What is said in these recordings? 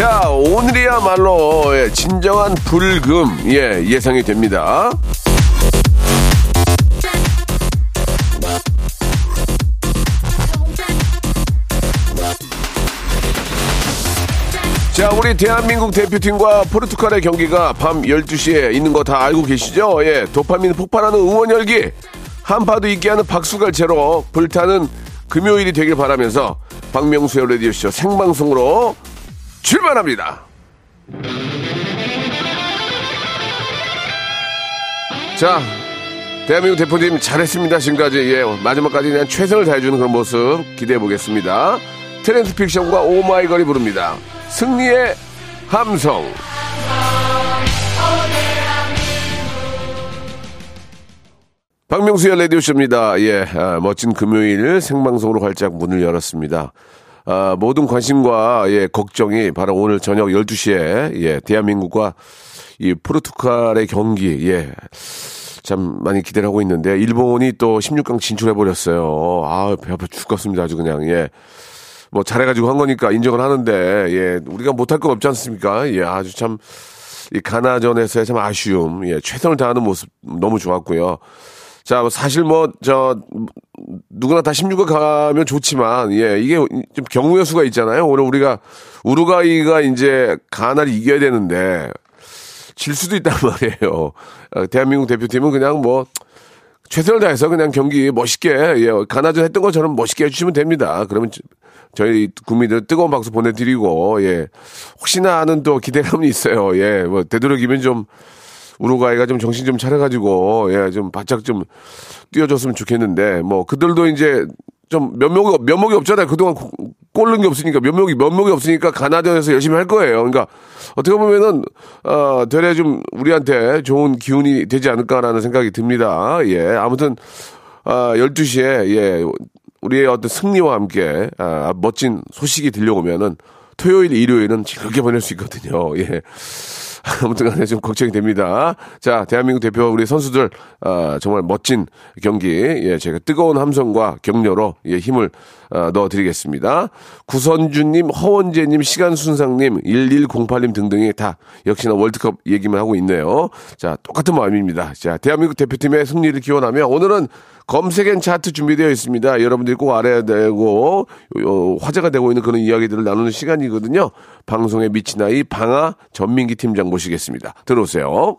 자, 오늘이야말로 예, 진정한 불금 예, 예상이 됩니다. 자, 우리 대한민국 대표팀과 포르투갈의 경기가 밤 12시에 있는 거 다 알고 계시죠? 예, 도파민 폭발하는 응원 열기, 한파도 있게 하는 박수갈채로 불타는 금요일이 되길 바라면서 박명수의 라디오쇼 생방송으로 출발합니다. 자, 대한민국 대표팀 잘했습니다. 지금까지. 예, 마지막까지 그냥 최선을 다해주는 그런 모습 기대해 보겠습니다. 트렌드 픽션과 오마이걸이 부릅니다. 승리의 함성. 박명수의 라디오쇼입니다. 예, 아, 멋진 금요일 생방송으로 활짝 문을 열었습니다. 아, 모든 관심과 예, 걱정이 바로 오늘 저녁 12시에 예, 대한민국과 이 포르투갈의 경기 예. 참 많이 기대를 하고 있는데 일본이 또 16강 진출해 버렸어요. 아, 배 아파 죽겠습니다. 아주 그냥 예. 뭐 잘해가지고 한 거니까 인정을 하는데 예 우리가 못할 건 없지 않습니까? 예 아주 참 이 가나전에서의 참 아쉬움 예 최선을 다하는 모습 너무 좋았고요. 자 사실 뭐 저 누구나 다 16강 가면 좋지만 예 이게 좀 경우의 수가 있잖아요. 오늘 우리가 우루과이가 이제 가나를 이겨야 되는데 질 수도 있단 말이에요. 어, 대한민국 대표팀은 그냥 뭐 최선을 다해서 그냥 경기 멋있게 예, 가나전 했던 것처럼 멋있게 해주시면 됩니다. 그러면 저희 국민들 뜨거운 박수 보내드리고 예 혹시나 하는 또 기대감이 있어요. 예, 뭐 되도록이면 좀 우루과이가 좀 정신 좀 차려가지고 예 좀 바짝 좀 뛰어줬으면 좋겠는데 뭐 그들도 이제 좀 면목이 면목이 없잖아요. 그동안 꼴른 게 없으니까 면목이 면목이 없으니까 가나전에서 열심히 할 거예요. 그러니까 어떻게 보면은 어 되레 좀 우리한테 좋은 기운이 되지 않을까라는 생각이 듭니다. 예 아무튼 아 12시에 예 우리의 어떤 승리와 함께 아, 멋진 소식이 들려오면은 토요일, 일요일은 즐겁게 보낼 수 있거든요. 예. 아무튼 간에 좀 걱정이 됩니다. 자, 대한민국 대표 우리 선수들, 아, 정말 멋진 경기, 예, 제가 뜨거운 함성과 격려로, 예, 힘을, 아, 넣어드리겠습니다. 구선주님, 허원재님, 시간순상님, 1108님 등등이 다 역시나 월드컵 얘기만 하고 있네요. 자, 똑같은 마음입니다. 자, 대한민국 대표팀의 승리를 기원하며 오늘은 검색엔 차트 준비되어 있습니다. 여러분들이 꼭 알아야 되고 어, 화제가 되고 있는 그런 이야기들을 나누는 시간이거든요. 방송에 미친 아이 방아 전민기 팀장 모시겠습니다. 들어오세요.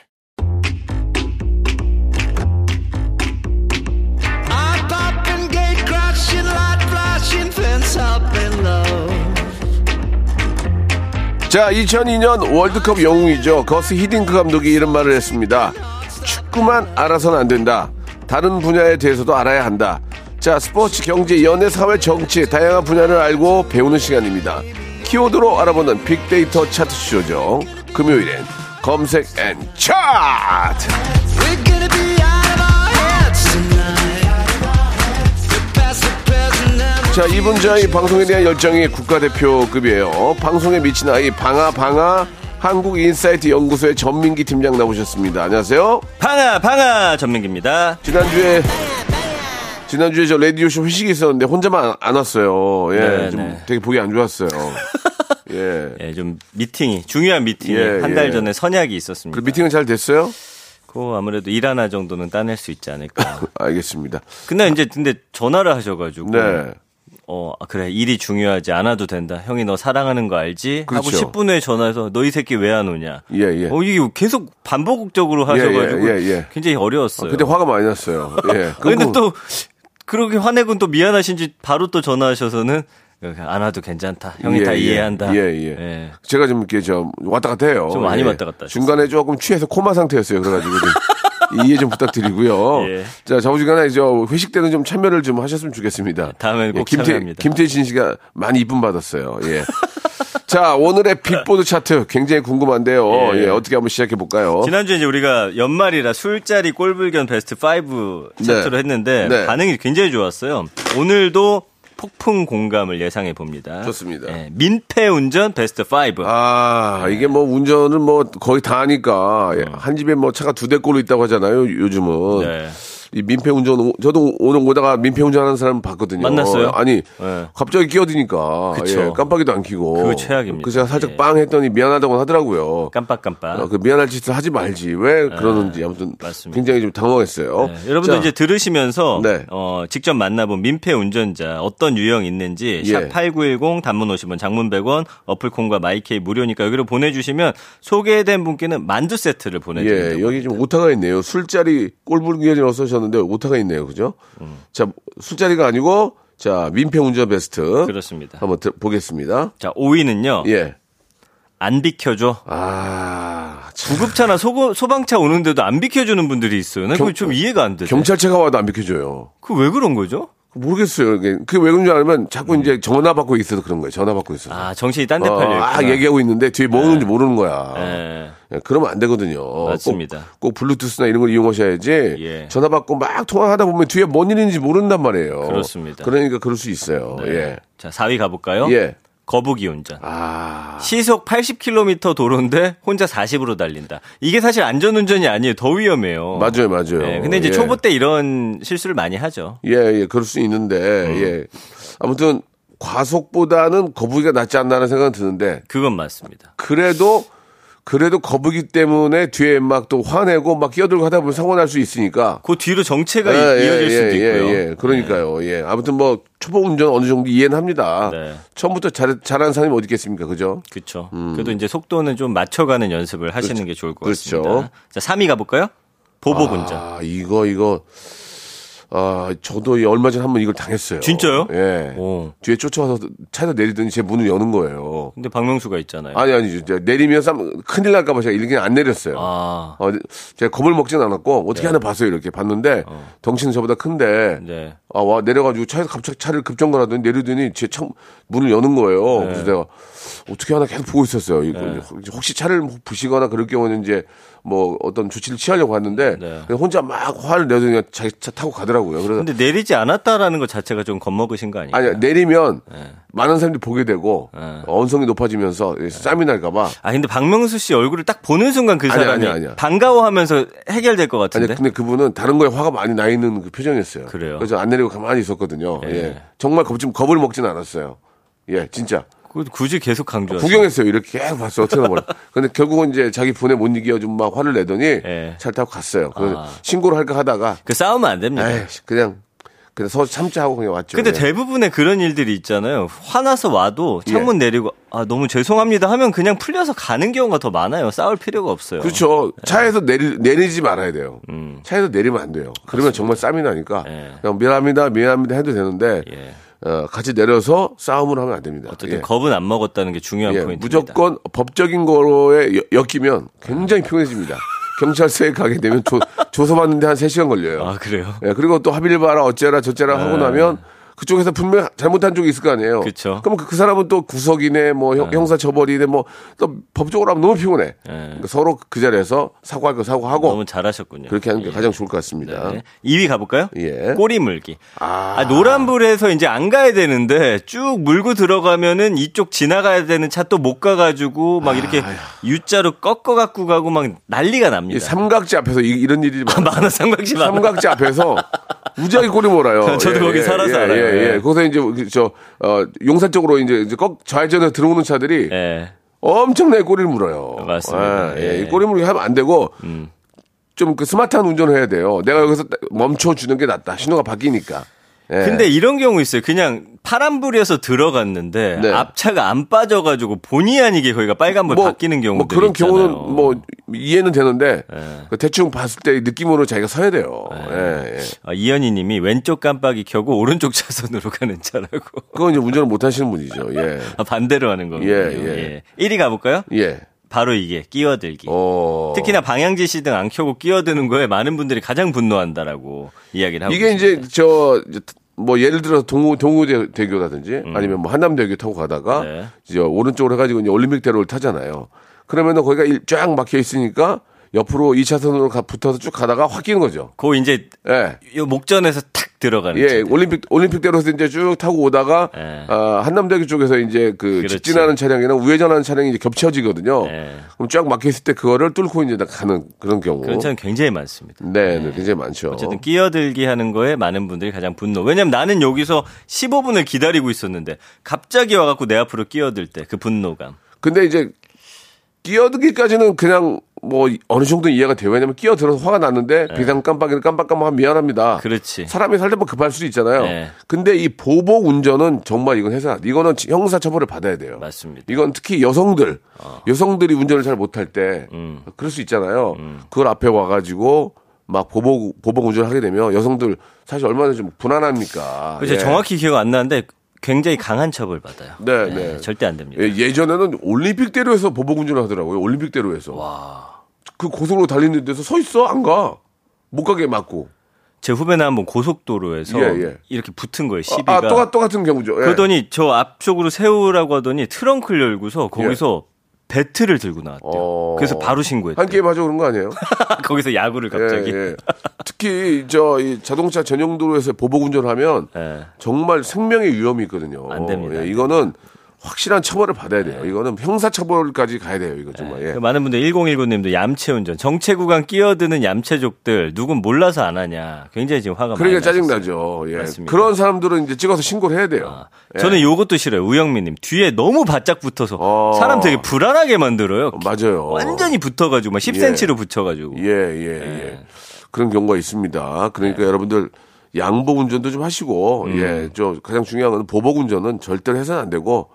자, 2002년 월드컵 영웅이죠. 거스 히딩크 감독이 이런 말을 했습니다. 축구만 알아서는 안 된다. 다른 분야에 대해서도 알아야 한다. 자, 스포츠, 경제, 연애, 사회, 정치, 다양한 분야를 알고 배우는 시간입니다. 키워드로 알아보는 빅데이터 차트쇼죠. 금요일엔 검색 and 차트! 자, 이분 저희 방송에 대한 열정이 국가대표급이에요. 방송에 미친 아이 방아 방아 한국인사이트 연구소의 전민기 팀장 나오셨습니다. 안녕하세요. 방아 방아 전민기입니다. 지난주에 지난주에 저 라디오쇼 회식이 있었는데 혼자만 안, 안 왔어요. 예, 네, 좀 네. 되게 보기 안 좋았어요. 예. 예, 좀 미팅이 중요한 미팅이 예, 한달 예. 전에 선약이 있었습니다. 그 미팅은 잘 됐어요? 그 아무래도 일 하나 정도는 따낼 수 있지 않을까. 알겠습니다. 근데 이제 근데 전화를 하셔가지고 네. 어, 아, 그래, 일이 중요하지 않아도 된다. 형이 너 사랑하는 거 알지? 그렇죠. 하고 10분 후에 전화해서 너 이 새끼 왜 안 오냐? 예, 예. 어, 이게 계속 반복적으로 하셔가지고 예, 예, 예. 굉장히 어려웠어요. 그때 화가 많이 났어요. 예. 아, 근데 또 그렇게 화내고 또 미안하신지 바로 또 전화하셔서는 안 와도 괜찮다. 형이 예, 다 예. 이해한다. 예, 예. 제가 좀 이렇게 좀 왔다 갔다 해요. 좀 많이 예. 왔다 갔다. 중간에 조금 취해서 코마 상태였어요. 그래가지고 좀 이해 좀 부탁드리고요. 예. 자, 저우지간에 저 회식 때는 좀 참여를 좀 하셨으면 좋겠습니다. 다음에는 꼭 김태, 참여합니다. 김태진 씨가 많이 이쁨 받았어요. 예. 자, 오늘의 빅보드 차트 굉장히 궁금한데요. 예. 예, 어떻게 한번 시작해 볼까요? 지난주에 이제 우리가 연말이라 술자리 꼴불견 베스트 5 차트로 네. 했는데 네. 반응이 굉장히 좋았어요. 오늘도 폭풍 공감을 예상해 봅니다. 좋습니다. 예, 민폐 운전 베스트 5. 아, 이게 뭐 운전은 뭐 거의 다 하니까 예, 어. 한 집에 뭐 차가 두 대 꼴로 있다고 하잖아요. 요즘은. 네. 이 민폐 운전 오- 저도 오늘 오다가 민폐 운전하는 사람 봤거든요. 만났어요? 아니 네. 갑자기 끼어드니까 그쵸. 예, 깜빡이도 안 켜고. 그거 최악입니다. 그래서 제가 살짝 예. 빵 했더니 미안하다고 하더라고요. 깜빡깜빡. 어, 그 미안할 짓을 하지 말지 왜 그러는지 아무튼 네. 맞습니다. 굉장히 좀 당황했어요. 네, 여러분들 자, 이제 들으시면서 네. 어, 직접 만나본 민폐 운전자 어떤 유형 있는지 예. 샵8910 단문 50원 장문 100원 어플콘과 마이케이 무료니까 여기로 보내주시면 소개된 분께는 만두 세트를 보내드립니다. 예, 여기 좀 오타가 있네요. 술자리 꼴불기라고 써셨는데 오타가 있네요. 그죠? 음. 자, 술자리가 아니고 자, 민폐 운전 베스트. 그렇습니다. 한번 들- 보겠습니다. 자 5위는요 예. 안 비켜줘. 아, 참. 구급차나 소, 소방차 오는데도 안 비켜주는 분들이 있어요. 나 그게 좀 이해가 안 돼. 경찰차가 와도 안 비켜줘요. 그 왜 그런 거죠? 모르겠어요. 이게. 그게 왜 그런 줄 알면 자꾸 이제 전화 받고 있어서 그런 거예요. 전화 받고 있어서. 아 정신이 딴데 어, 팔려 아, 있구나. 얘기하고 있는데 뒤에 뭐 오는지 모르는 거야. 예. 예, 그러면 안 되거든요. 맞습니다. 꼭, 꼭 블루투스나 이런 걸 이용하셔야지. 예. 전화 받고 막 통화하다 보면 뒤에 뭔 일인지 모른단 말이에요. 그렇습니다. 그러니까 그럴 수 있어요. 네. 예. 자 4위 가볼까요? 예. 거북이 운전. 아. 시속 80km 도로인데 혼자 40으로 달린다. 이게 사실 안전 운전이 아니에요. 더 위험해요. 맞아요, 맞아요. 네, 근데 이제 예. 초보 때 이런 실수를 많이 하죠. 예, 예, 그럴 수 있는데, 음. 예. 아무튼, 과속보다는 거북이가 낫지 않나라는 생각은 드는데, 그건 맞습니다. 그래도, 그래도 거북이 때문에 뒤에 막 또 화내고 막 끼어들고 하다 보면 사고 날 수 있으니까. 그 뒤로 정체가 예, 이- 이어질 예, 수도 예, 있고요. 예, 예. 그러니까요. 예. 아무튼 뭐, 초보 운전 어느 정도 이해는 합니다. 네. 처음부터 잘, 잘하는 사람이 어디 있겠습니까? 그죠? 그렇죠. 그래도 이제 속도는 좀 맞춰가는 연습을 하시는 게 좋을 것 음. 그렇죠. 같습니다. 자, 3위 가볼까요? 보복 운전. 아, 이거, 이거. 아, 저도 이 얼마 전에 한 번 이걸 당했어요. 진짜요? 예. 오. 뒤에 쫓아와서 차에서 내리더니 제 문을 여는 거예요. 근데 박명수가 있잖아요. 아니, 아니, 내리면 쌈, 큰일 날까봐 제가 이렇게 안 내렸어요. 아, 어, 제가 겁을 먹진 않았고, 어떻게 하나 봤어요, 이렇게 봤는데, 덩치는 저보다 큰데, 네. 아, 와, 내려가지고 차에서 갑자기 차를 급정거하더니 내리더니 제 차, 문을 여는 거예요. 그래서 내가 어떻게 하나 계속 보고 있었어요. 이거 혹시 차를 부시거나 그럴 경우는 이제 뭐 어떤 조치를 취하려고 했는데, 네. 혼자 막 화를 내더니 자기 차 타고 가더라고요. 그래서 근데 내리지 않았다라는 것 자체가 좀 겁먹으신 거 아니에요? 아니 내리면 네. 많은 사람들이 보게 되고 언성이 높아지면서 쌈이 날까봐 아 근데 박명수 씨 얼굴을 딱 보는 순간 그 사람이 아니야, 아니야. 반가워하면서 해결될 것 아니 같은데. 근데 그분은 다른 거에 화가 많이 나 있는 그 표정이었어요. 그래요? 그래서 안 내리고 가만히 있었거든요. 예. 예. 정말 겁, 좀 겁을 먹지는 않았어요. 예, 진짜. 그 굳이 계속 강조하시죠. 구경했어요. 이렇게 계속 봤어요. 어떻게 하나 근데 결국은 이제 자기 분에 못 이겨주면 막 화를 내더니 예. 차를 타고 갔어요. 아. 신고를 할까 하다가 그 싸우면 안 됩니다. 에이, 그냥 그냥 서 참자 하고 그냥 왔죠. 근데 예. 대부분의 그런 일들이 있잖아요. 화나서 와도 창문 내리고 아 너무 죄송합니다 하면 그냥 풀려서 가는 경우가 더 많아요. 싸울 필요가 없어요. 그렇죠. 차에서 내리, 내리지 말아야 돼요. 음. 차에서 내리면 안 돼요. 그러면 정말 쌈이 나니까 예. 그냥 미안합니다, 미안합니다 해도 되는데 예. 어, 같이 내려서 싸움을 하면 안 됩니다. 어쨌든 예. 겁은 안 먹었다는 게 중요한 예, 포인트입니다. 무조건 법적인 거에 여- 엮이면 굉장히 피곤해집니다. 경찰서에 가게 되면 조, 조사받는데 한 3시간 걸려요. 아 그래요? 예, 그리고 또 합의를 봐라 어째라 저째라 하고 나면 그쪽에서 분명 잘못한 쪽이 있을 거 아니에요. 그쵸. 그럼 그, 그 사람은 또 구속이네, 뭐 형, 사 처벌이네, 뭐 또 법적으로 하면 너무 피곤해. 그러니까 서로 그 자리에서 사과할 거 사과하고 너무 잘하셨군요. 그렇게 하는 게 예. 가장 좋을 것 같습니다. 네. 2위 가볼까요? 예. 꼬리 물기. 아. 아, 노란불에서 이제 안 가야 되는데 쭉 물고 들어가면은 이쪽 지나가야 되는 차 또 못 가가지고 막 이렇게 U자로 꺾어 갖고 가고 막 난리가 이 납니다. 삼각지 앞에서 이, 런 일이 많아요. 만화 삼각지 많아. 삼각지 앞에서 무지하게 꼬리 몰아요. 저도 거기 살아서 예, 알아요. 예, 예. 예. 거기서 이제 그저 어, 용산 쪽으로 이제 이제 꺾 좌회전에 들어오는 차들이 예. 엄청나게 꼬리를 물어요. 맞습니다. 예, 예. 예. 음. 이 꼬리 물기 하면 안 되고 좀그 스마트한 운전을 해야 돼요. 내가 여기서 멈춰 주는 게 낫다. 신호가 바뀌니까. 예. 근데 이런 경우 있어요. 그냥 파란불이어서 들어갔는데 네. 앞차가 안 빠져가지고 본의 아니게 거기가 빨간불 바뀌는 경우도 뭐 그런 있잖아요. 경우는 뭐 이해는 되는데 예. 그 대충 봤을 때 느낌으로 자기가 서야 돼요. 예, 예. 아, 이현희님이 왼쪽 깜빡이 켜고 오른쪽 차선으로 가는 차라고 그건 이제 운전을 못 하시는 분이죠. 예. 아, 반대로 하는 거군요. 예, 예. 1위 가볼까요? 예. 바로 이게 끼어들기. 어. 특히나 방향 지시 등 안 켜고 끼어드는 거에 많은 분들이 가장 분노한다라고 이야기를 하고 이게 계십니다. 이제 저 뭐 예를 들어 동우 동우대교라든지 아니면 뭐 한남대교 타고 가다가 음. 네. 이제 오른쪽으로 해가지고 이제 올림픽대로를 타잖아요. 그러면은 거기가 일- 쫙 막혀 있으니까 옆으로 2차선으로 가, 붙어서 쭉 가다가 확 끼는 거죠. 그 이제 예. 요 목전에서 탁 들어가는 예, 차들. 올림픽 올림픽대로에서 이제 쭉 타고 오다가 예. 아, 한남대교 쪽에서 이제 그 그렇지. 직진하는 차량이랑 우회전하는 차량이 이제 겹쳐지거든요. 예. 그럼 쫙 막혀 있을 때 그거를 뚫고 이제 가는 그런 경우. 그런 차는 굉장히 많습니다. 네, 네, 굉장히 많죠. 어쨌든 끼어들기 하는 거에 많은 분들이 가장 분노. 왜냐면 나는 여기서 15분을 기다리고 있었는데 갑자기 와갖고 내 앞으로 끼어들 때 그 분노감. 근데 이제 끼어들기까지는 그냥 뭐 어느 정도 이해가 돼요. 왜냐면 끼어들어서 화가 났는데 비상 깜빡이를 깜빡깜빡하면 미안합니다. 네. 그렇지. 사람이 살 때 뭐 급할 수도 있잖아요. 네. 근데 이 보복 운전은 정말 이건 해서 이거는 형사 처벌을 받아야 돼요. 맞습니다. 이건 특히 여성들, 여성들이 운전을 잘 못할 때 음. 그럴 수 있잖아요. 그걸 앞에 와가지고 막 보복 보복 운전을 하게 되면 여성들 사실 얼마나 좀 불안합니까? 그렇죠. 예. 정확히 기억 안 나는데 굉장히 강한 처벌 받아요. 네, 네. 절대 안 됩니다. 예, 예전에는 올림픽 대로에서 보복 운전을 하더라고요. 올림픽 대로에서. 그 고속으로 달리는 데서 서 있어 안 가. 못 가게 막고. 제 후배는 한번 고속도로에서 예, 예. 이렇게 붙은 거예요. 시비가. 아, 똑같, 똑같은 경우죠. 예. 그러더니 저 앞쪽으로 세우라고 하더니 트렁크를 열고서 거기서 배트를 들고 나왔대요. 예. 어. 그래서 바로 신고했대요. 한 게임 하죠 그런 거 아니에요? 거기서 야구를 갑자기. 예, 예. 특히 저 이 자동차 전용 도로에서 보복 운전하면 예. 정말 생명의 위험이 있거든요. 안 됩니다. 예, 이거는 확실한 처벌을 받아야 돼요. 이거는 형사 처벌까지 가야 돼요. 이거 정말. 예. 그 많은 분들 1019님도 얌체 운전, 정체 구간 끼어드는 얌체족들 누군 몰라서 안 하냐. 굉장히 지금 화가 그러니까 많이. 짜증나죠. 예. 맞습니다. 그런 사람들은 이제 찍어서 신고를 해야 돼요. 아, 예. 저는 요것도 싫어요. 우영민님 뒤에 너무 바짝 붙어서 어. 사람 되게 불안하게 만들어요. 맞아요. 완전히 붙어가지고 막 10cm로 붙여가지고. 예, 예, 예. 그런 경우가 있습니다. 그러니까 여러분들 양보 운전도 좀 하시고, 음. 예, 저 가장 중요한 건 보복 운전은 절대로 해서는 안 되고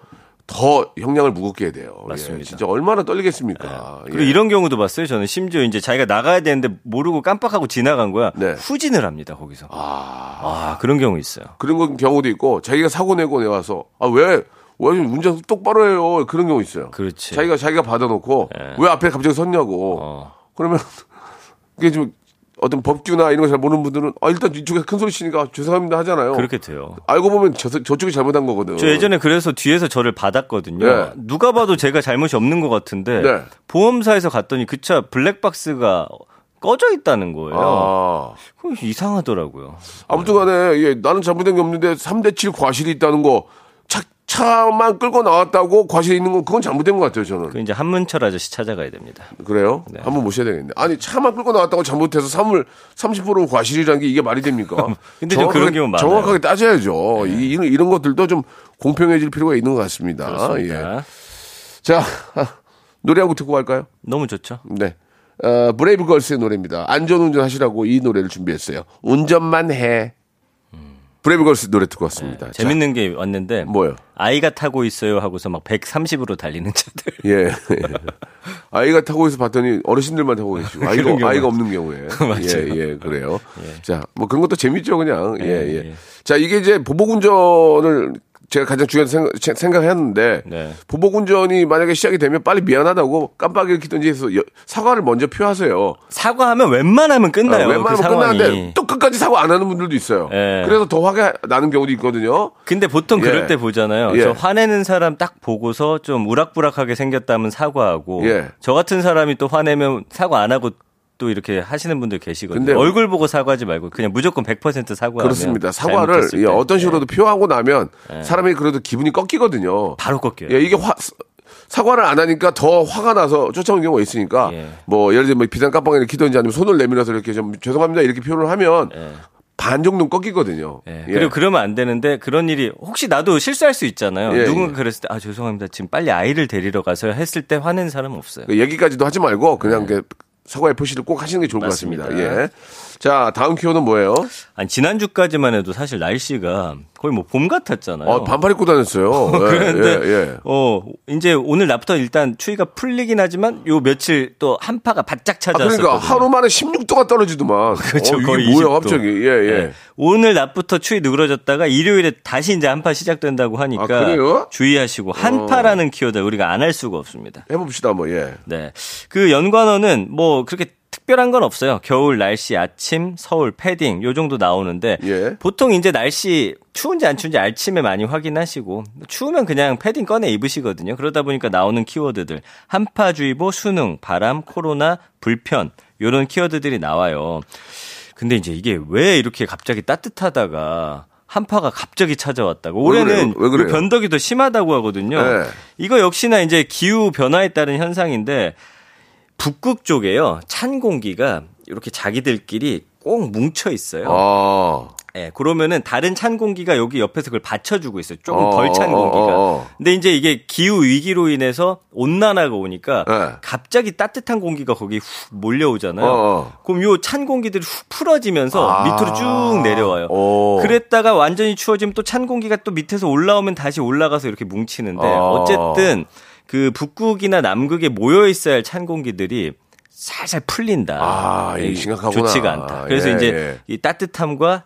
더 형량을 무겁게 해야 돼요. 예, 맞습니다. 진짜 얼마나 떨리겠습니까? 그리고 예. 이런 경우도 봤어요. 저는 심지어 이제 자기가 나가야 되는데 모르고 깜빡하고 지나간 거야. 네. 후진을 합니다. 거기서. 아, 그런 경우 있어요. 그런 건 경우도 있고 자기가 사고 내고 내와서 아 왜? 왜 운전 똑바로 해요? 그런 경우 있어요. 그렇지. 자기가 자기가 받아놓고 예. 왜 앞에 갑자기 섰냐고. 어. 그러면 그게 좀 어떤 법규나 이런 거 잘 모르는 분들은 아 일단 이쪽에 큰 소리 치니까 죄송합니다 하잖아요. 그렇게 돼요. 알고 보면 저, 저쪽이 잘못한 거거든. 저 예전에 그래서 뒤에서 저를 받았거든요. 네. 누가 봐도 제가 잘못이 없는 것 같은데 네. 보험사에서 갔더니 그 차 블랙박스가 꺼져 있다는 거예요. 아. 그거 이상하더라고요. 아무튼 간에 예, 나는 잘못된 게 없는데 3대7 과실이 있다는 거 차, 차만 끌고 나왔다고 과실이 있는 건 그건 잘못된 것 같아요, 저는. 그 이제 한문철 아저씨 찾아가야 됩니다. 그래요? 한번 모셔야 되겠네. 아니, 차만 끌고 나왔다고 잘못해서 3을 30% 과실이라는 게 이게 말이 됩니까? 근데 좀 그런 경우 많아요. 정확하게 따져야죠. 이, 이런, 이런 것들도 좀 공평해질 필요가 있는 것 같습니다. 그렇습니다. 예. 자, 노래 한곡 듣고 갈까요? 너무 좋죠. 네. 어, 브레이브걸스의 노래입니다. 안전운전 하시라고 이 노래를 준비했어요. 운전만 해. 브레이브걸스 노래 듣고 왔습니다. 자, 재밌는 게 왔는데 뭐요? 아이가 타고 있어요 하고서 막 130으로 달리는 차들. 예. 아이가 타고 있어 봤더니 어르신들만 타고 계시고 아이가 경우 아이가 없는 경우에. 예, 예, 그래요. 자, 뭐 그런 것도 재밌죠, 그냥. 예, 예. 예. 자, 이게 이제 보복 운전을 제가 가장 중요한 생각, 생각했는데 네. 보복 운전이 만약에 시작이 되면 빨리 미안하다고 깜빡이를 켜든지 해서 여- 사과를 먼저 표하세요. 사과하면 웬만하면 끝나요. 어, 웬만하면 그. 끝나는데 또 끝까지 사과 안 하는 분들도 있어요. 예. 그래서 더 화가 나는 경우도 있거든요. 근데 보통 그럴 예. 때 보잖아요. 예. 저 화내는 사람 딱 보고서 좀 우락부락하게 생겼다면 사과하고 예. 저 같은 사람이 또 화내면 사과 안 하고 또 이렇게 하시는 분들 계시거든요. 근데 얼굴 보고 사과하지 말고 그냥 무조건 100% 사과하면 그렇습니다. 사과를 예, 때. 어떤 식으로도 예. 표하고 나면 사람이 그래도 기분이 꺾이거든요. 바로 꺾여요. 예, 이게 화, 사과를 안 하니까 더 화가 나서 쫓아오는 경우가 있으니까 예. 뭐 예를 들면 비상 깜빡이를 키든지 아니면 손을 내밀어서 이렇게 좀 죄송합니다 이렇게 표현을 하면 반 정도는 꺾이거든요. 예. 예. 그리고 그러면 안 되는데 그런 일이 혹시 나도 실수할 수 있잖아요. 예, 누군가 예. 그랬을 때 아 죄송합니다. 지금 빨리 아이를 데리러 가서 했을 때 화낸 사람은 없어요. 그 얘기까지도 하지 말고 그냥 그 사과의 표시를 꼭 하시는 게 좋을 맞습니다. 것 같습니다. 예. 자, 다음 키워는 뭐예요? 아니 지난주까지만 해도 사실 날씨가 거의 뭐 봄 같았잖아요. 아, 반팔 입고 다녔어요. 예, 그런데 예, 예. 어 이제 오늘부터 일단 추위가 풀리긴 하지만 요 며칠 또 한파가 바짝 아, 찾아왔거든요. 그러니까 하루 만에 16도가 떨어지더만. 그렇죠. 어, 거의 뭐야, 20도. 갑자기. 예, 예. 네. 오늘 낮부터 추위 누그러졌다가 일요일에 다시 이제 한파 시작된다고 하니까 아, 그래요? 주의하시고 한파라는 키워드 우리가 안 할 수가 없습니다. 해봅시다, 뭐, 예. 네. 그 연관어는 뭐 그렇게 특별한 건 없어요. 겨울 날씨 아침 서울 패딩 요 정도 나오는데 예. 보통 이제 날씨 추운지 안 추운지 아침에 많이 확인하시고 추우면 그냥 패딩 꺼내 입으시거든요. 그러다 보니까 나오는 키워드들 한파주의보 수능 바람 코로나 불편 요런 키워드들이 나와요. 근데 이제 이게 왜 이렇게 갑자기 따뜻하다가 한파가 갑자기 찾아왔다고. 왜 올해는 그래요? 왜 그래요? 그 변덕이 더 심하다고 하거든요. 네. 이거 역시나 이제 기후 변화에 따른 현상인데 북극 쪽에요. 찬 공기가 이렇게 자기들끼리 꼭 뭉쳐 있어요. 아. 예, 그러면은 다른 찬 공기가 여기 옆에서 그걸 받쳐주고 있어요. 조금 어, 덜찬 어, 어, 공기가. 어. 근데 이제 이게 기후 위기로 인해서 온난화가 오니까 네. 갑자기 따뜻한 공기가 거기 훅 몰려오잖아요. 어, 어. 그럼 요 찬 공기들이 훅 풀어지면서 아. 밑으로 쭉 내려와요. 오. 그랬다가 완전히 추워지면 또 찬 공기가 또 밑에서 올라오면 다시 올라가서 이렇게 뭉치는데 아. 어쨌든 그 북극이나 남극에 모여 있어야 할 찬 공기들이 살살 풀린다. 아, 이 심각하구나. 좋지가 않다. 그래서 예, 이제 예. 이 따뜻함과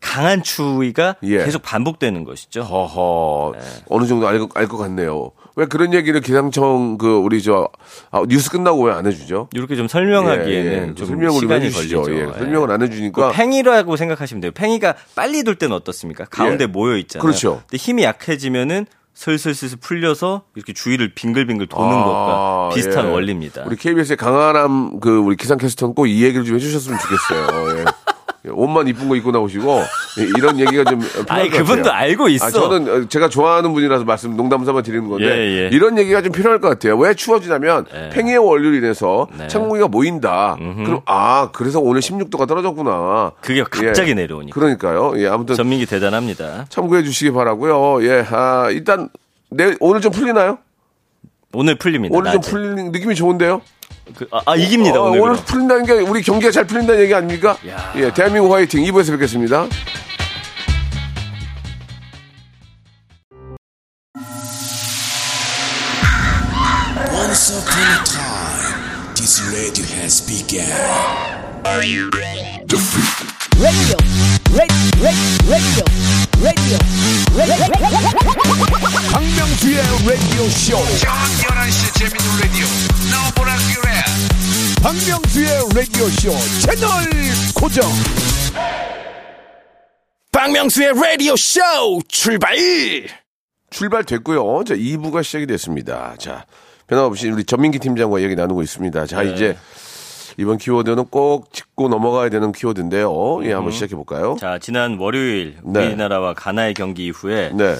강한 추위가 예. 계속 반복되는 것이죠. 허허. 네. 어느 정도 알것 같네요. 왜 그런 얘기를 기상청 그 우리 저 아, 뉴스 끝나고 왜 안 해주죠? 이렇게 좀 설명하기에는 예, 예. 좀 설명을 좀 시간이 해주시죠. 걸리죠. 예, 설명을 안 해주니까 그 팽이라고 생각하시면 돼요. 팽이가 빨리 돌 때는 어떻습니까? 가운데 예. 모여 있잖아요. 그렇죠. 근데 힘이 약해지면은 슬슬슬슬 풀려서 이렇게 주위를 빙글빙글 도는 아, 것과 비슷한 예. 원리입니다. 우리 KBS의 강한함 그 우리 기상캐스터는 꼭 이 얘기를 좀 해주셨으면 좋겠어요. 예. 예, 옷만 이쁜 거 입고 나오시고 예, 이런 얘기가 좀 필요할 아니 것 그분도 같아요. 알고 있어. 아, 저는 어, 제가 좋아하는 분이라서 말씀 농담 삼아 드리는 건데 예, 예. 이런 얘기가 좀 필요할 것 같아요. 왜 추워지냐면 예. 팽이의 원리로 인해서 네. 찬 공기가 모인다. 그럼 아 그래서 오늘 16도가 떨어졌구나. 그게 갑자기 예. 내려오니까. 그러니까요. 예, 아무튼 전민기 대단합니다. 참고해 주시기 바라고요. 예, 아, 일단 내 오늘 좀 풀리나요? 오늘 풀립니다. 오늘 좀 낮에. 풀리는 느낌이 좋은데요? 그, 아, 아, 이깁니다. 어, 오늘. 오늘. 풀린다는 게 우리 경기가 잘 풀린다는 얘기 아닙니까? 야. 예, 대한민국 화이팅 2부에서 뵙겠습니다. Once upon a time, this radio has begun. radio, radio, radio, radio, radio. 박명수의 라디오 쇼. 저녁 11시 재밌는 라디오 너보라 그래 박명수의 라디오 쇼 채널 고정. 박명수의 show 출발! 출발됐고요. 자, 2부가 시작이 됐습니다. 자, 변함없이 우리 전민기 팀장과 얘기 나누고 있습니다. 자, 네. 이제 이번 키워드는 꼭 짚고 넘어가야 되는 키워드인데요. 예, 한번 시작해 볼까요? 자, 지난 월요일 네. 우리나라와 가나의 경기 이후에 네.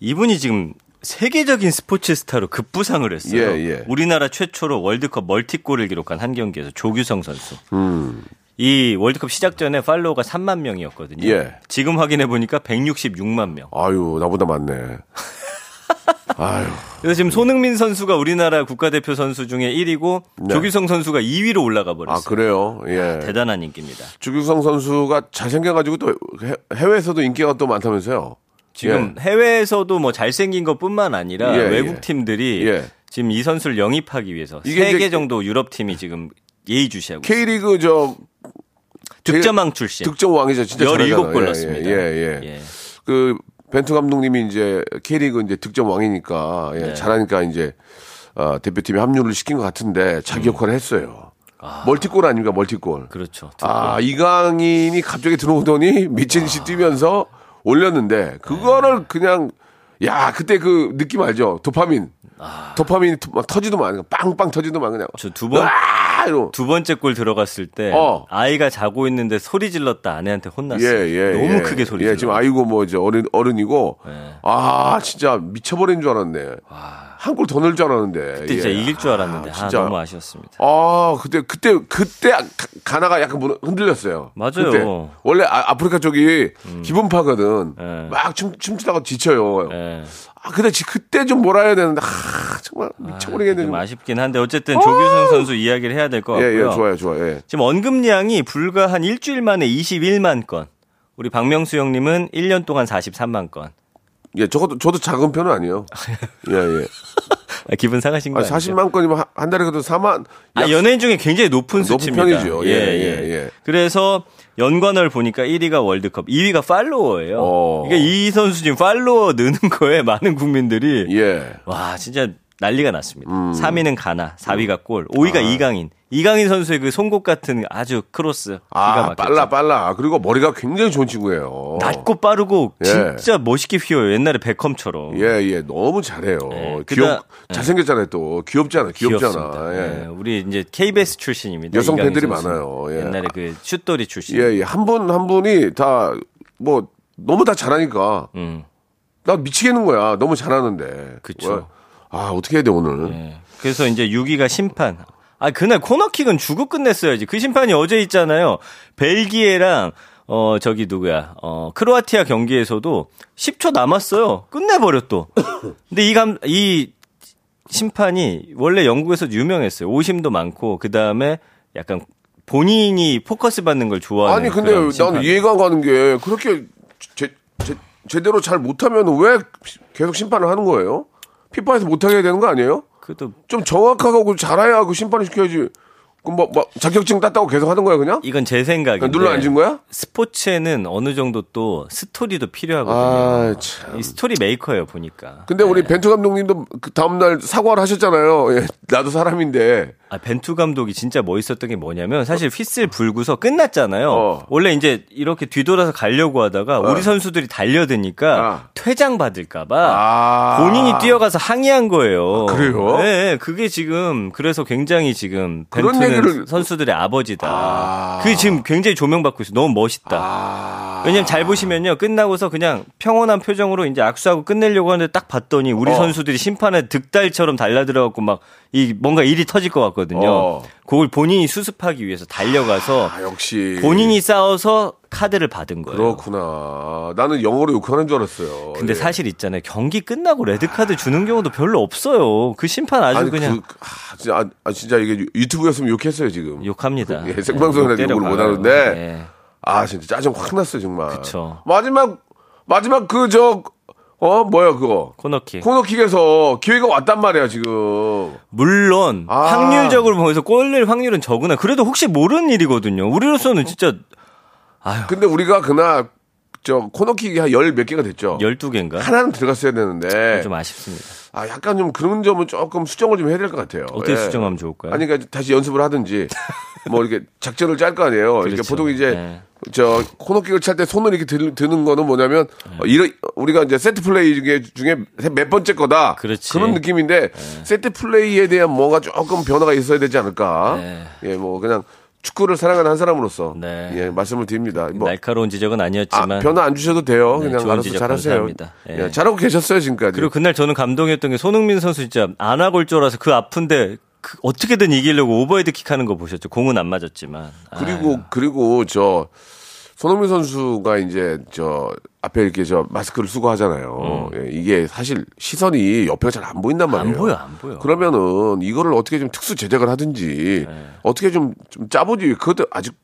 이분이 지금 세계적인 스포츠 스타로 급부상을 했어요. 예, 예. 우리나라 최초로 월드컵 멀티골을 기록한 한 경기에서 조규성 선수. 음. 이 월드컵 시작 전에 팔로워가 3만 명이었거든요. 예. 지금 확인해 보니까 166만 명. 아유, 나보다 많네. 아유. 그래서 지금 손흥민 선수가 우리나라 국가대표 선수 중에 1위고 네. 조규성 선수가 2위로 올라가 버렸어요. 아, 그래요? 예. 대단한 인기입니다. 주규성 선수가 잘생겨가지고 또 해- 해외에서도 인기가 또 많다면서요? 지금 해외에서도 뭐 잘생긴 것뿐만 아니라 예, 외국 예. 팀들이 예. 지금 이 선수를 영입하기 위해서 세 개 정도 유럽 팀이 지금 예의주시하고. K리그 저 득점왕 출신. 득점 왕이죠. 진짜 17골 잘하잖아요. 넣었습니다. 예, 예, 예. 예. 그 벤투 감독님이 이제 K리그 이제 득점 왕이니까 예, 네. 잘하니까 이제 어, 대표팀에 합류를 시킨 것 같은데 자기 역할을 했어요. 멀티골 아닙니까? 멀티골. 그렇죠. 아 이강인이 갑자기 들어오더니 미친 듯이 뛰면서 올렸는데 그거를 그냥 야 그때 그 느낌 알죠? 도파민. 도파민이 터- 막 터지더만 빵빵 터지더만 그냥. 저 두 번, 아! 두 번째 골 들어갔을 때 어. 아이가 자고 있는데 소리 질렀다 아내한테 혼났어요. 예, 예. 너무 예. 크게 소리 예, 질러. 지금 아이고 뭐 이제 어른 어른이고 예. 아 진짜 미쳐버린 줄 알았네. 한 골 더 넣을 줄 알았는데. 그때 진짜 예. 이길 줄 알았는데 아, 아, 진짜. 너무 아쉬웠습니다. 아 그때 그때 그때 가- 가나가 약간 흔들렸어요. 맞아요. 그때. 원래 아프리카 쪽이 기분파거든. 예. 막 춤, 춤추다가 지쳐요. 예. 아 근데 지- 그때 좀 몰아야 되는데 아 정말 미쳐버리겠네. 좀 좀. 아쉽긴 한데 어쨌든 조규성 선수 이야기를 해야 될것 예, 같고요. 예, 좋아요, 좋아요. 예. 지금 언급량이 불과 한 일주일 만에 21만 건. 우리 박명수 형님은 1년 동안 43만 건. 예, 저것도 저도 작은 편은 아니에요. 예, 예. 아, 기분 상하신 거 아, 아니죠? 40만 건이면 한, 한 달에 그래도 4만. 아, 약- 연예인 중에 굉장히 높은 높은 수치입니다. 편이죠. 예, 예, 예. 그래서 연관어를 보니까 1위가 월드컵, 2위가 팔로워예요. 어. 그러니까 이 선수 지금 팔로워 느는 거에 많은 국민들이 예. 와 진짜 난리가 났습니다. 음. 3위는 가나, 4위가 골, 5위가 이강인. 이강인 선수의 그 송곳 같은 아주 크로스 아. 빨라, 빨라. 그리고 머리가 굉장히 좋은 친구예요. 낮고 빠르고 예. 진짜 멋있게 휘어요. 옛날에 베컴처럼. 예, 예. 너무 잘해요. 예, 귀엽, 그다- 잘생겼잖아요, 또. 귀엽잖아, 귀엽잖아. 예. 예, 우리 이제 KBS 출신입니다. 여성 팬들이. 많아요. 예. 옛날에 그 슛돌이 출신. 예, 예. 한 분, 한 분이 다, 뭐, 너무 다 잘하니까. 음. 나 미치겠는 거야. 너무 잘하는데. 그쵸. 뭐, 아, 어떻게 해야 돼, 오늘. 예. 그래서 이제 6위가 심판. 아, 그날 코너킥은 주고 끝냈어야지. 그 심판이 어제 있잖아요. 벨기에랑 어, 저기 누구야. 어, 크로아티아 경기에서도 10초 남았어요. 끝내버려 또. 근데 이 감, 이 심판이 원래 영국에서 유명했어요. 오심도 많고, 그 다음에 약간 본인이 포커스 받는 걸 좋아하는 아니, 근데. 나는 이해가 안 가는 게, 그렇게 제, 제, 제대로 잘 못하면 왜 계속 심판을 하는 거예요? 피파에서 못하게 해야 되는 거 아니에요? 그것도 좀 정확하고 잘해야 그 심판을 시켜야지. 그럼 뭐, 뭐 자격증 땄다고 계속 하는 거야, 그냥? 이건 제 생각인데. 눌러 앉은 거야? 스포츠에는 어느 정도 또 스토리도 필요하거든요. 아, 참. 이 스토리 메이커예요 보니까. 근데 우리 벤투 감독님도 그 다음 날 사과를 하셨잖아요. 예, 나도 사람인데. 아, 벤투 감독이 진짜 멋있었던 게 뭐냐면 사실 휘슬 불고서 끝났잖아요. 어. 원래 이제 이렇게 뒤돌아서 가려고 하다가 우리 선수들이 달려드니까 아. 퇴장 받을까봐 아. 본인이 뛰어가서 항의한 거예요. 그래요? 네, 그게 지금 그래서 굉장히 지금 벤투 는 얘기를- 선수들의 아버지다. 아. 그게 지금 굉장히 조명받고 있어. 너무 멋있다. 아. 왜냐면 잘 보시면요. 끝나고서 그냥 평온한 표정으로 이제 악수하고 끝내려고 하는데 딱 봤더니 우리 어. 선수들이 심판에 득달처럼 달라들어갖고 막 이 뭔가 일이 터질 것 같거든요. 어. 그걸 본인이 수습하기 위해서 달려가서 아, 역시. 본인이 싸워서 카드를 받은 거예요. 그렇구나. 나는 영어로 욕하는 줄 알았어요. 근데 예. 사실 있잖아요. 경기 끝나고 레드 카드 주는 경우도 별로 없어요. 그 심판 아주 아니, 그냥 그, 아, 진짜, 아, 아, 진짜 이게 유튜브였으면 욕했어요, 지금. 욕합니다. 예, 생방송이라 욕 욕을 못. 하는데. 예. 아, 진짜 짜증 확 났어요, 정말. 그쵸. 마지막, 마지막 그, 저, 어, 뭐야, 그거. 코너킥. 코너킥에서 기회가 왔단 말이야, 지금. 물론 아. 확률적으로 보면서 골릴 확률은 적으나 그래도 혹시 모르는 일이거든요. 우리로서는 진짜 근데 우리가 그날, 저, 코너킥이 한 열 몇 개가 됐죠. 12개인가? 하나는 들어갔어야 되는데. 좀 아쉽습니다. 아, 약간 좀 그런 점은 조금 수정을 좀 해야 될 것 같아요. 어떻게 예. 수정하면 좋을까요? 아니, 그러니까 다시 연습을 하든지, 뭐 이렇게 작전을 짤 거 아니에요. 그렇죠. 보통 이제, 네. 저, 코너킥을 찰 때 손을 이렇게 드, 드는 거는 뭐냐면, 어, 이런, 우리가 이제 세트 플레이 중에, 중에 몇 번째 거다. 그렇지. 네. 런 느낌인데, 세트 플레이에 대한 뭔가 조금 변화가 있어야 되지 않을까. 네. 예, 뭐, 그냥 축구를 사랑하는 한 사람으로서. 네. 예, 말씀을 드립니다. 뭐, 날카로운 지적은 아, 아니었지만 변화 안 주셔도 돼요. 네, 그냥 알아서 잘하세요. 예. 예, 잘하고 계셨어요, 지금까지. 그리고 그날 저는 감동이었던 게 손흥민 선수 진짜 안와골절이어서 그 아픈데 그 어떻게든 이기려고 오버헤드 킥 하는 거 보셨죠? 공은 안 맞았지만. 그리고 그리고 저 손흥민 선수가 이제 저 앞에 이렇게 저 마스크를 쓰고 하잖아요. 예, 이게 사실 시선이 옆에가 잘 안 보인단 음. 안 말이에요. 보여, 안 보여. 그러면은 이거를 어떻게 좀 특수 제작을 하든지 네. 어떻게 좀, 좀 짜보지. 그것도 아직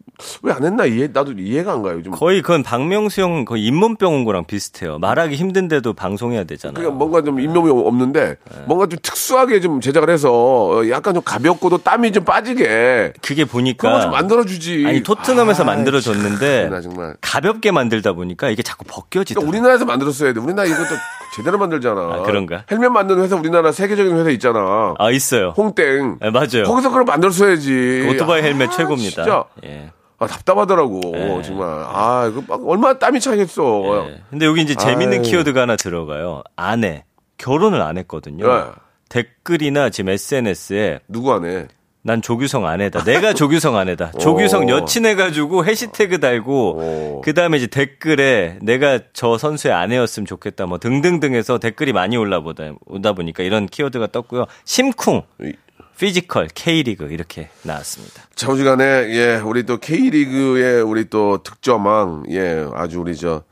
왜 안 했나 이해 나도 이해가 안 가요. 좀 거의 그건 박명수 형 거의 잇몸병 온 거랑 비슷해요. 말하기 힘든데도 방송해야 되잖아요. 그러니까 뭔가 좀 인명이 없는데 네. 뭔가 좀 특수하게 좀 제작을 해서 어, 약간 좀 가볍고도 땀이 좀 빠지게 그게 보니까 그런 거좀 만들어주지. 아니 토트넘에서 아, 만들어줬는데 나 정말. 가볍게 만들다 보니까 이게 자꾸 벗 겨지더라고. 그러니까 우리나라에서 만들었어야 돼. 우리나라 이것도 제대로 만들잖아. 아, 그런가? 헬멧 만드는 회사 우리나라 세계적인 회사 있잖아. 아 있어요. 홍땡. 네, 맞아요. 거기서 그걸 만들었어야지. 오토바이 아, 헬멧 최고입니다. 진짜. 예. 아, 답답하더라고. 네. 정말. 아, 이거 막 얼마나 땀이 차겠어. 예. 근데 여기 이제 재밌는 아유. 키워드가 하나 들어가요. 아내. 결혼을 안 했거든요. 네. 댓글이나 지금 SNS에 누구 아내? 난 조규성 아내다. 내가 조규성 아내다. 조규성 여친 해가지고 해시태그 달고 오. 그 다음에 이제 댓글에 내가 저 선수의 아내였으면 좋겠다. 뭐 등등등 해서 댓글이 많이 올라보다 오다 보니까 이런 키워드가 떴고요. 심쿵, 이- physical, K리그 이렇게 나왔습니다. 좌우지간에, 예, 우리 또 K리그의 우리 또 득점왕, 예, 아주 우리 저,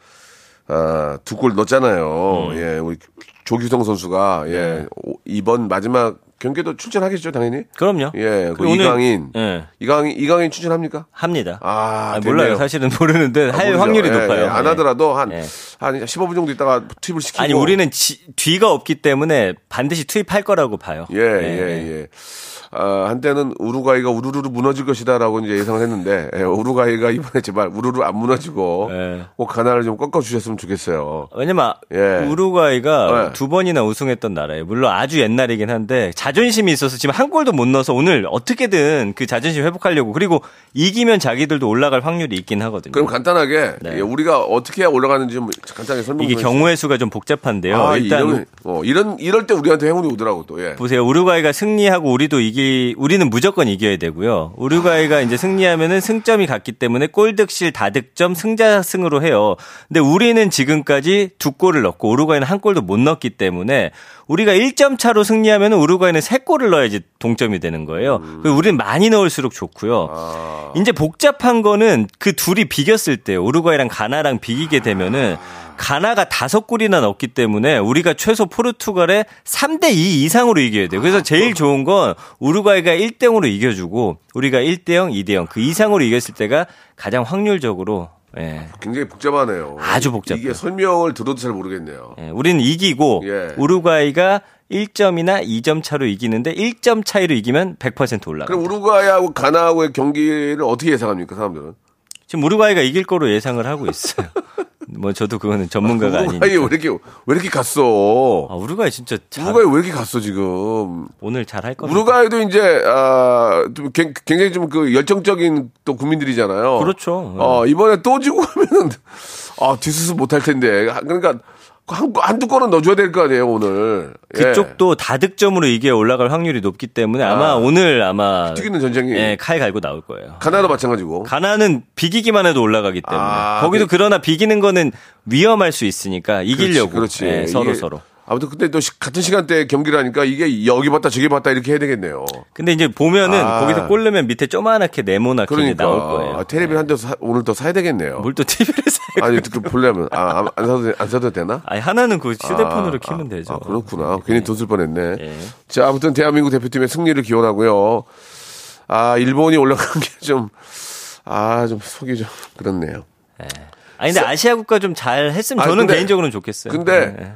아, 두 골 넣었잖아요. 음. 예, 우리 조규성 선수가, 예, 네. 오- 이번 마지막 경기도 출전하겠죠, 당연히. 그럼요. 예, 그 이강인. 예. 이강인, 이강인 출전합니까? 합니다. 아, 아. 몰라요. 사실은 모르는데 아, 할 모르죠. 확률이 예, 높아요. 예, 안 예. 하더라도 한, 예. 한 15분 정도 있다가 투입을 시키고. 아니 우리는 지- 뒤가 없기 때문에 반드시 투입할 거라고 봐요. 예, 예, 예. 아, 한때는 우루과이가 우르르 무너질 것이다라고 이제 예상을 했는데, 예, 우루과이가 이번에 제발 우르르 안 무너지고, 예. 꼭 가나를 좀 꺾어 주셨으면 좋겠어요. 왜냐면 예. 우루과이가 네. 두 번이나 우승했던 나라예요. 물론 아주 옛날이긴 한데 자존심이 있어서 지금 한 골도 못 넣어서 오늘 어떻게든 그 자존심 회복하려고 그리고 이기면 자기들도 올라갈 확률이 있긴 하거든요. 그럼 간단하게, 네. 예, 우리가 어떻게 올라가는지 좀 간단하게 설명 이게 좀 경우의 수가 좀 복잡한데요. 아, 일단 이런, 어, 이런, 이럴 때 우리한테 행운이 오더라고, 또, 예. 보세요. 우루과이가 승리하고 우리도 이기 우리는 무조건 이겨야 되고요. 우루과이가 이제 승리하면은 승점이 같기 때문에 골득실 다득점 승자승으로 해요. 근데 우리는 지금까지 두 골을 넣고 우루과이는 한 골도 못 넣었기 때문에 우리가 1점 차로 승리하면 우루과이는 세 골을 넣어야지 동점이 되는 거예요. 그리고 우리는 많이 넣을수록 좋고요. 이제 복잡한 거는 그 둘이 비겼을 때 우루과이랑 가나랑 비기게 되면은 가나가 다섯 골이나 넣었기 때문에 우리가 최소 포르투갈에 3대 2 이상으로 이겨야 돼요. 그래서 제일 좋은 건 우루과이가 1대 0으로 이겨주고 우리가 1대 0, 2대 0 그 이상으로 이겼을 때가 가장 확률적으로 예. 굉장히 복잡하네요. 아주 복잡해요. 이게 설명을 들어도 잘 모르겠네요. 예, 우리는 이기고 예. 우루과이가 1점이나 2점 차로 이기는데 1점 차이로 이기면 100% 올라가. 그럼 우루과이하고 가나하고의 경기를 어떻게 예상합니까, 사람들은? 지금 우루과이가 이길 거로 예상을 하고 있어요. 뭐 저도 그거는 전문가가 아니니까. 우루과이 왜 이렇게, 왜 이렇게 갔어? 아, 우루과이 진짜 잘, 우루과이 왜 이렇게 갔어, 지금? 오늘 잘할 겁니다. 우루과이도 이제, 아, 좀 굉- 굉장히 좀 그 열정적인 또 국민들이잖아요. 그렇죠. 어, 이번에 또 지고 하면은, 아, 뒤수수 못할 텐데. 그러니까, 한, 한두 건은 넣어줘야 될 거 아니에요, 오늘. 예. 그쪽도 다득점으로 이게 올라갈 확률이 높기 때문에 아마 아. 오늘 아마 튀기는 전쟁이. 예, 칼 갈고 나올 거예요. 가나도 마찬가지고. 가나는 비기기만 해도 올라가기 때문에 아, 거기도 그- 그러나 비기는 거는 위험할 수 있으니까 이기려고 그렇지. 예, 그렇지. 서로 이게 서로. 아무튼 근데 또 시- 같은 시간대에 경기를 하니까 이게 여기 봤다 저기 봤다 이렇게 해야 되겠네요. 근데 이제 보면은 아. 거기서 골 넣으면 밑에 조그맣게 네모나게 그러니까 나올 거예요. 아, 텔레비전 한대 오늘 더 사야 되겠네요. 뭘 또 TV를 사요? 아니 그 보려면 아, 안- 안 사도 안 사도 되나? 아니 하나는 그 휴대폰으로 아, 키면 아, 되죠. 아, 그렇구나. 괜히 돈 쓸 뻔했네. 예. 자, 아무튼 대한민국 대표팀의 승리를 기원하고요. 아, 일본이 올라간 게 좀, 아, 좀 속이 좀 그렇네요. 아니 근데 아시아 국가 좀 잘 했으면 저는 개인적으로는 좋겠어요. 근데 예, 예.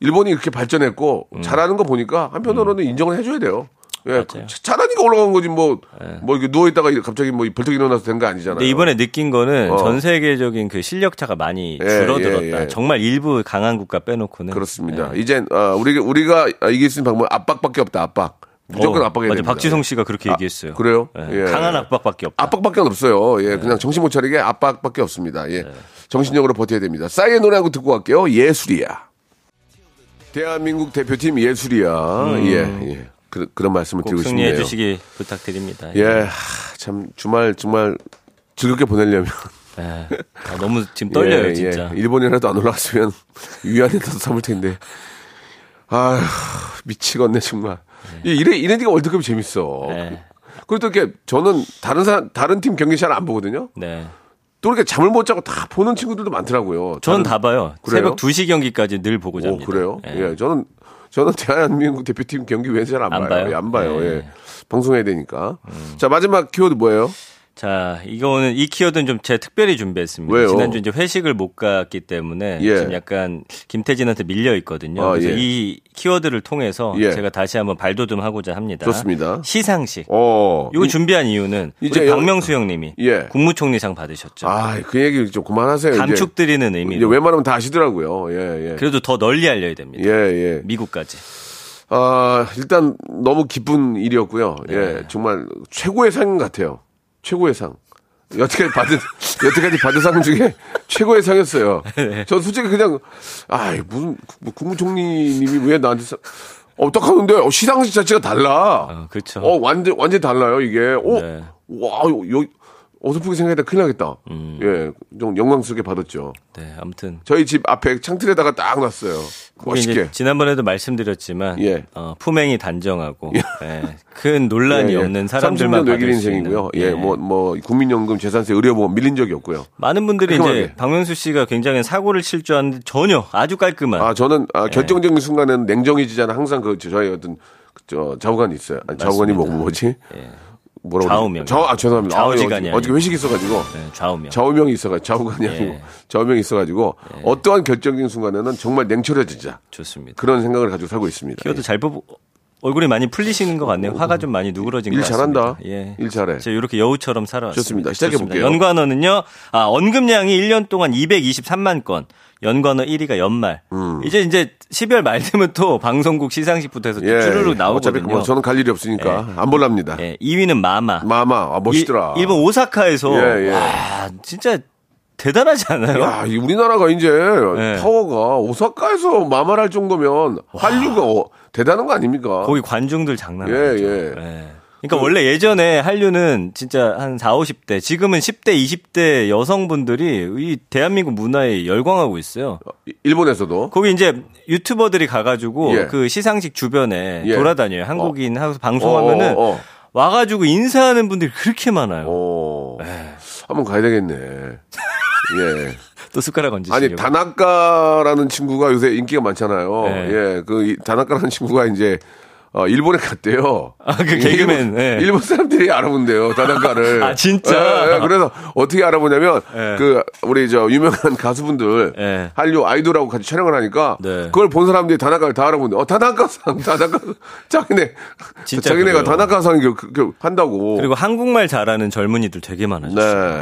일본이 이렇게 발전했고 음. 잘하는 거 보니까 한편으로는 인정을 해줘야 돼요. 예, 맞아요. 그 잘하니까 올라간 거지 뭐, 뭐 이렇게 누워 있다가 갑자기 뭐 벌떡 일어나서 된 거 아니잖아요. 근데 이번에 느낀 거는 어. 전 세계적인 그 실력 차가 많이 예, 줄어들었다. 예, 예. 정말 일부 강한 국가 빼놓고는 그렇습니다. 예. 이젠 어, 우리가 우리가 이길 수 있는 방법은 압박밖에 없다. 압박. 무조건 어, 압박해야 맞아. 됩니다. 박지성 씨가 그렇게 아, 얘기했어요. 그래요? 예. 예. 강한 압박밖에 없다. 압박밖에 없어요. 예, 그냥 정신 못 차리게 압박밖에 없습니다. 예. 네. 정신력으로 버텨야 됩니다. 싸이의 노래 한곡 듣고 갈게요. 예술이야. 대한민국 대표팀 예술이야. 예, 예. 그, 런 말씀을 음. 꼭 드리고 승리해 싶네요. 주시기 부탁드립니다. 예, 하, 참 주말 정말 즐겁게 보내려면 예. 아, 너무 지금 떨려요, 예, 진짜. 예. 일본이라도 안 올라갔으면 위안에도 삼을 텐데. 아휴, 미치겠네 정말. 이 이래 이래 니가 월드컵이 재밌어. 네. 그리고 또 이렇게 저는 다른 사 다른 팀 경기 잘 안 보거든요. 네. 또 이렇게 잠을 못 자고 다 보는 친구들도 많더라고요. 저는 다 봐요. 그래요? 새벽 2시 경기까지 늘 보고 오, 잡니다. 그래요? 예. 예. 저는 저는 대한민국 대표팀 경기 왠지 잘안 안 봐요. 봐요? 예, 안 봐요. 예. 예. 방송해야 되니까. 자 마지막 키워드 뭐예요? 자, 이거는 이 키워드는 좀 제가 특별히 준비했습니다. 왜요? 지난주 이제 회식을 못 갔기 때문에 예. 지금 약간 김태진한테 밀려 있거든요. 아, 그래서 예. 이 키워드를 통해서 예. 제가 다시 한번 발돋움하고자 합니다. 좋습니다. 시상식. 어. 이거 준비한 이유는 이제 우리 여- 박명수 형님이 예. 국무총리상 받으셨죠. 아, 그 얘기 좀 그만하세요. 이제. 감축드리는 이제 의미로. 웬만하면 다 아시더라고요. 예, 예. 그래도 더 널리 알려야 됩니다. 예, 예. 미국까지. 아, 일단 너무 기쁜 일이었고요. 네. 예, 정말 최고의 상 같아요. 최고의 상. 여태까지 받은, 여태까지 받은 상 중에 최고의 상이었어요. 네. 전 솔직히 그냥, 아이, 무슨, 뭐 국무총리님이 왜 나한테 상, 어, 떡하는데, 어, 시상식 자체가 달라. 어, 그렇죠. 어, 완전, 완전 달라요, 이게. 어, 네. 와, 요, 어설프게 생각했다 큰일 나겠다. 음. 예, 좀 영광스럽게 받았죠. 네, 아무튼 저희 집 앞에 창틀에다가 딱 놨어요. 멋있게. 지난번에도 말씀드렸지만 예. 어, 품행이 단정하고 예, 큰 논란이 예, 예. 없는 사람들만 30년 받을 수 인생이고요. 예, 뭐, 뭐, 국민연금, 재산세, 의료보험 밀린 적이 없고요. 많은 분들이 깔끔하게. 이제 박명수 씨가 굉장히 사고를 칠줄 알았는데 전혀 아주 깔끔한 아, 저는, 예. 아, 결정적인 순간에는 냉정해지잖아. 항상 그, 저의 어떤 저 좌우간이 있어요. 아니, 좌우간이 뭐 뭐지? 뭐라고 좌우명. 좌우 아 죄송합니다. 좌우지간이 아, 어저께 아니고. 회식이 있어가지고 네, 좌우명. 좌우명이 있어가지고 좌우간이 아니고 예. 좌우명이 있어가지고 어떠한 결정적인 순간에는 정말 냉철해지자 좋습니다. 그런 생각을 가지고 살고 있습니다. 키워드 잘 뽑. 얼굴이 많이 풀리시는 것 같네요. 화가 좀 많이 누그러진 일것 같습니다. 잘한다. 예. 일 잘해. 제가 이렇게 여우처럼 살아왔습니다. 좋습니다. 시작해 볼게요. 연관어는요. 아, 언급량이 1년 동안 223만 건. 연관어 1위가 연말. 이제 이제 12월 말 되면 또 방송국 시상식부터 해서 쭉 예. 쭈르륵 어차피 나오거든요. 뭐 저는 갈 일이 없으니까 안 볼랍니다. 예, 2위는 마마. 마마 아, 멋있더라. 일, 본 오사카에서 예, 예. 와, 진짜 대단하지 않아요? 야, 이 우리나라가 이제 네. 파워가 오사카에서 마마를 할 정도면 한류가 어, 대단한 거 아닙니까? 거기 관중들 장난 예, 아니죠. 예. 그러니까 원래 예전에 한류는 진짜 한 4, 50대, 지금은 10대, 20대 여성분들이 이 대한민국 문화에 열광하고 있어요. 일본에서도 거기 이제 유튜버들이 가가지고 예. 그 시상식 주변에 예. 돌아다녀요. 한국인 하고서 방송하면은 어, 어, 어. 와가지고 인사하는 분들이 그렇게 많아요. 어, 네. 한번 가야 되겠네. 예. 또 숟가락 얹으시려고. 아니 다나카라는 친구가 요새 인기가 많잖아요. 네. 예, 그 이- 다나카라는 친구가 이제 어, 일본에 갔대요. 아, 그 개그맨, 일본, 예. 일본 사람들이 알아본대요, 다나카를. 아, 진짜? 예, 예, 그래서 어떻게 알아보냐면, 예. 그, 우리 저 유명한 가수분들, 예. 한류 아이돌하고 같이 촬영을 하니까, 네. 그걸 본 사람들이 다나카를 다 알아본대. 어, 다나카상, 다나카, 자기네, 진짜 자기네가. 다나카상 그, 그, 그 한다고. 그리고 한국말 잘하는 젊은이들 되게 많아요.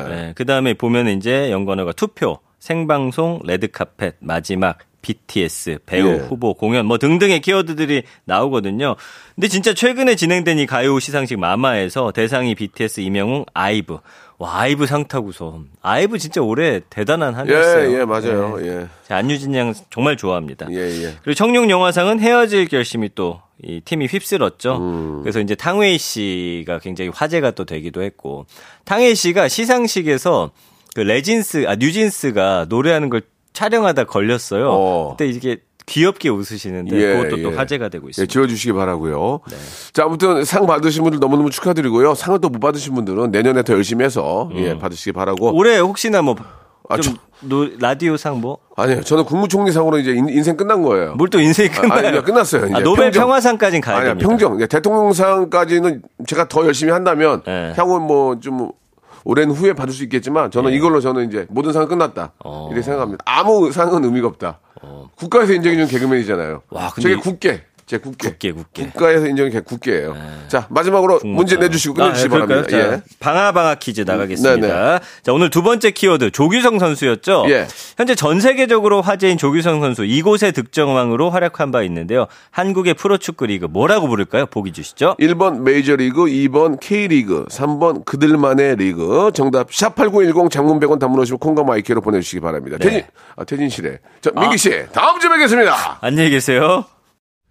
네. 그 다음에 보면 이제 연관어가 투표, 생방송, 레드카펫, 마지막, BTS, 배우, 예. 후보, 공연 뭐 등등의 키워드들이 나오거든요. 근데 진짜 최근에 진행된 이 가요 시상식 마마에서 대상이 BTS 임영웅 아이브. 와, 아이브 상 타고서. 아이브 진짜 올해 대단한 한 예, 해였어요. 예, 맞아요. 네. 예. 자, 안유진 양 정말 좋아합니다. 예, 예. 그리고 청룡 영화상은 헤어질 결심이 또 이 팀이 휩쓸었죠. 음. 그래서 이제 탕웨이 씨가 굉장히 화제가 또 되기도 했고 탕웨이 씨가 시상식에서 그 레진스 아 뉴진스가 노래하는 걸 촬영하다 걸렸어요. 어. 그때 이게 귀엽게 웃으시는데 예, 그것도 또 예. 화제가 되고 예, 있습니다. 지워주시기 바라고요 네. 자, 아무튼 상 받으신 분들 너무너무 축하드리고요. 상을 또 못 받으신 분들은 내년에 더 열심히 해서 예, 받으시기 바라고. 음. 올해 혹시나 뭐 아, 좀 라디오상 뭐뭘또 아니요, 저는 국무총리상으로 이제 인, 생 끝난 거예요. 인생이 끝나요? 아니, 끝났어요. 이제 아, 노벨. 평화상까지는 가야 아니야, 됩니다. 평정. 예, 대통령상까지는 제가 더 열심히 한다면 네. 향후 뭐좀 오랜 후에 받을 수 있겠지만 저는 이걸로 저는 이제 모든 상은 끝났다. 예. 어. 이렇게 생각합니다. 아무 상은 의미가 없다. 국가에서 인정해준 개그맨이잖아요. 와, 근데 저게 이- 국계. 제 국계. 국계, 국계. 국가에서 인정이 개 국계예요. 자, 마지막으로 문제 내주시고 끝내주시기 아, 예, 그럴까요? 바랍니다. 자, 예. 방아방아 퀴즈 나가겠습니다. 네네. 자, 오늘 두 번째 키워드 조규성 선수였죠. 예. 현재 전 세계적으로 화제인 조규성 선수 이곳의 득점왕으로 활약한 바 있는데요. 한국의 프로축구 리그 뭐라고 부를까요? 보기 주시죠. 1번 메이저리그, 2번 K리그, 3번 그들만의 리그. 정답 샵8910 장문 100원 단문 오십 원 콩은 무료로 보내주시기 바랍니다. 네. 태진, 아, 태진 씨래. 자, 민기 씨, 다음 주에 뵙겠습니다. 안녕히 계세요.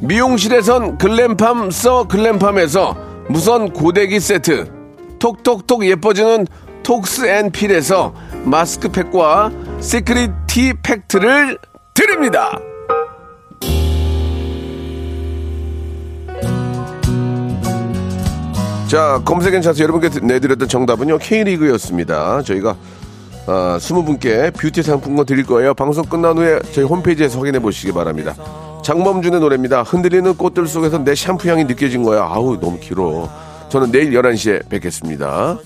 미용실에선 글램팜 써 글램팜에서 무선 고데기 세트 톡톡톡 예뻐지는 톡스앤필에서 마스크팩과 시크릿 티 팩트를 드립니다. 자, 검색엔 차서 여러분께 내드렸던 정답은요, K리그였습니다. 저희가, 아, 20분께 뷰티 상품권 드릴 거예요. 방송 끝난 후에 저희 홈페이지에서 확인해 보시기 바랍니다. 장범준의 노래입니다. 흔들리는 꽃들 속에서 내 샴푸 향이 느껴진 거야. 아우, 너무 길어. 저는 내일 11시에 뵙겠습니다.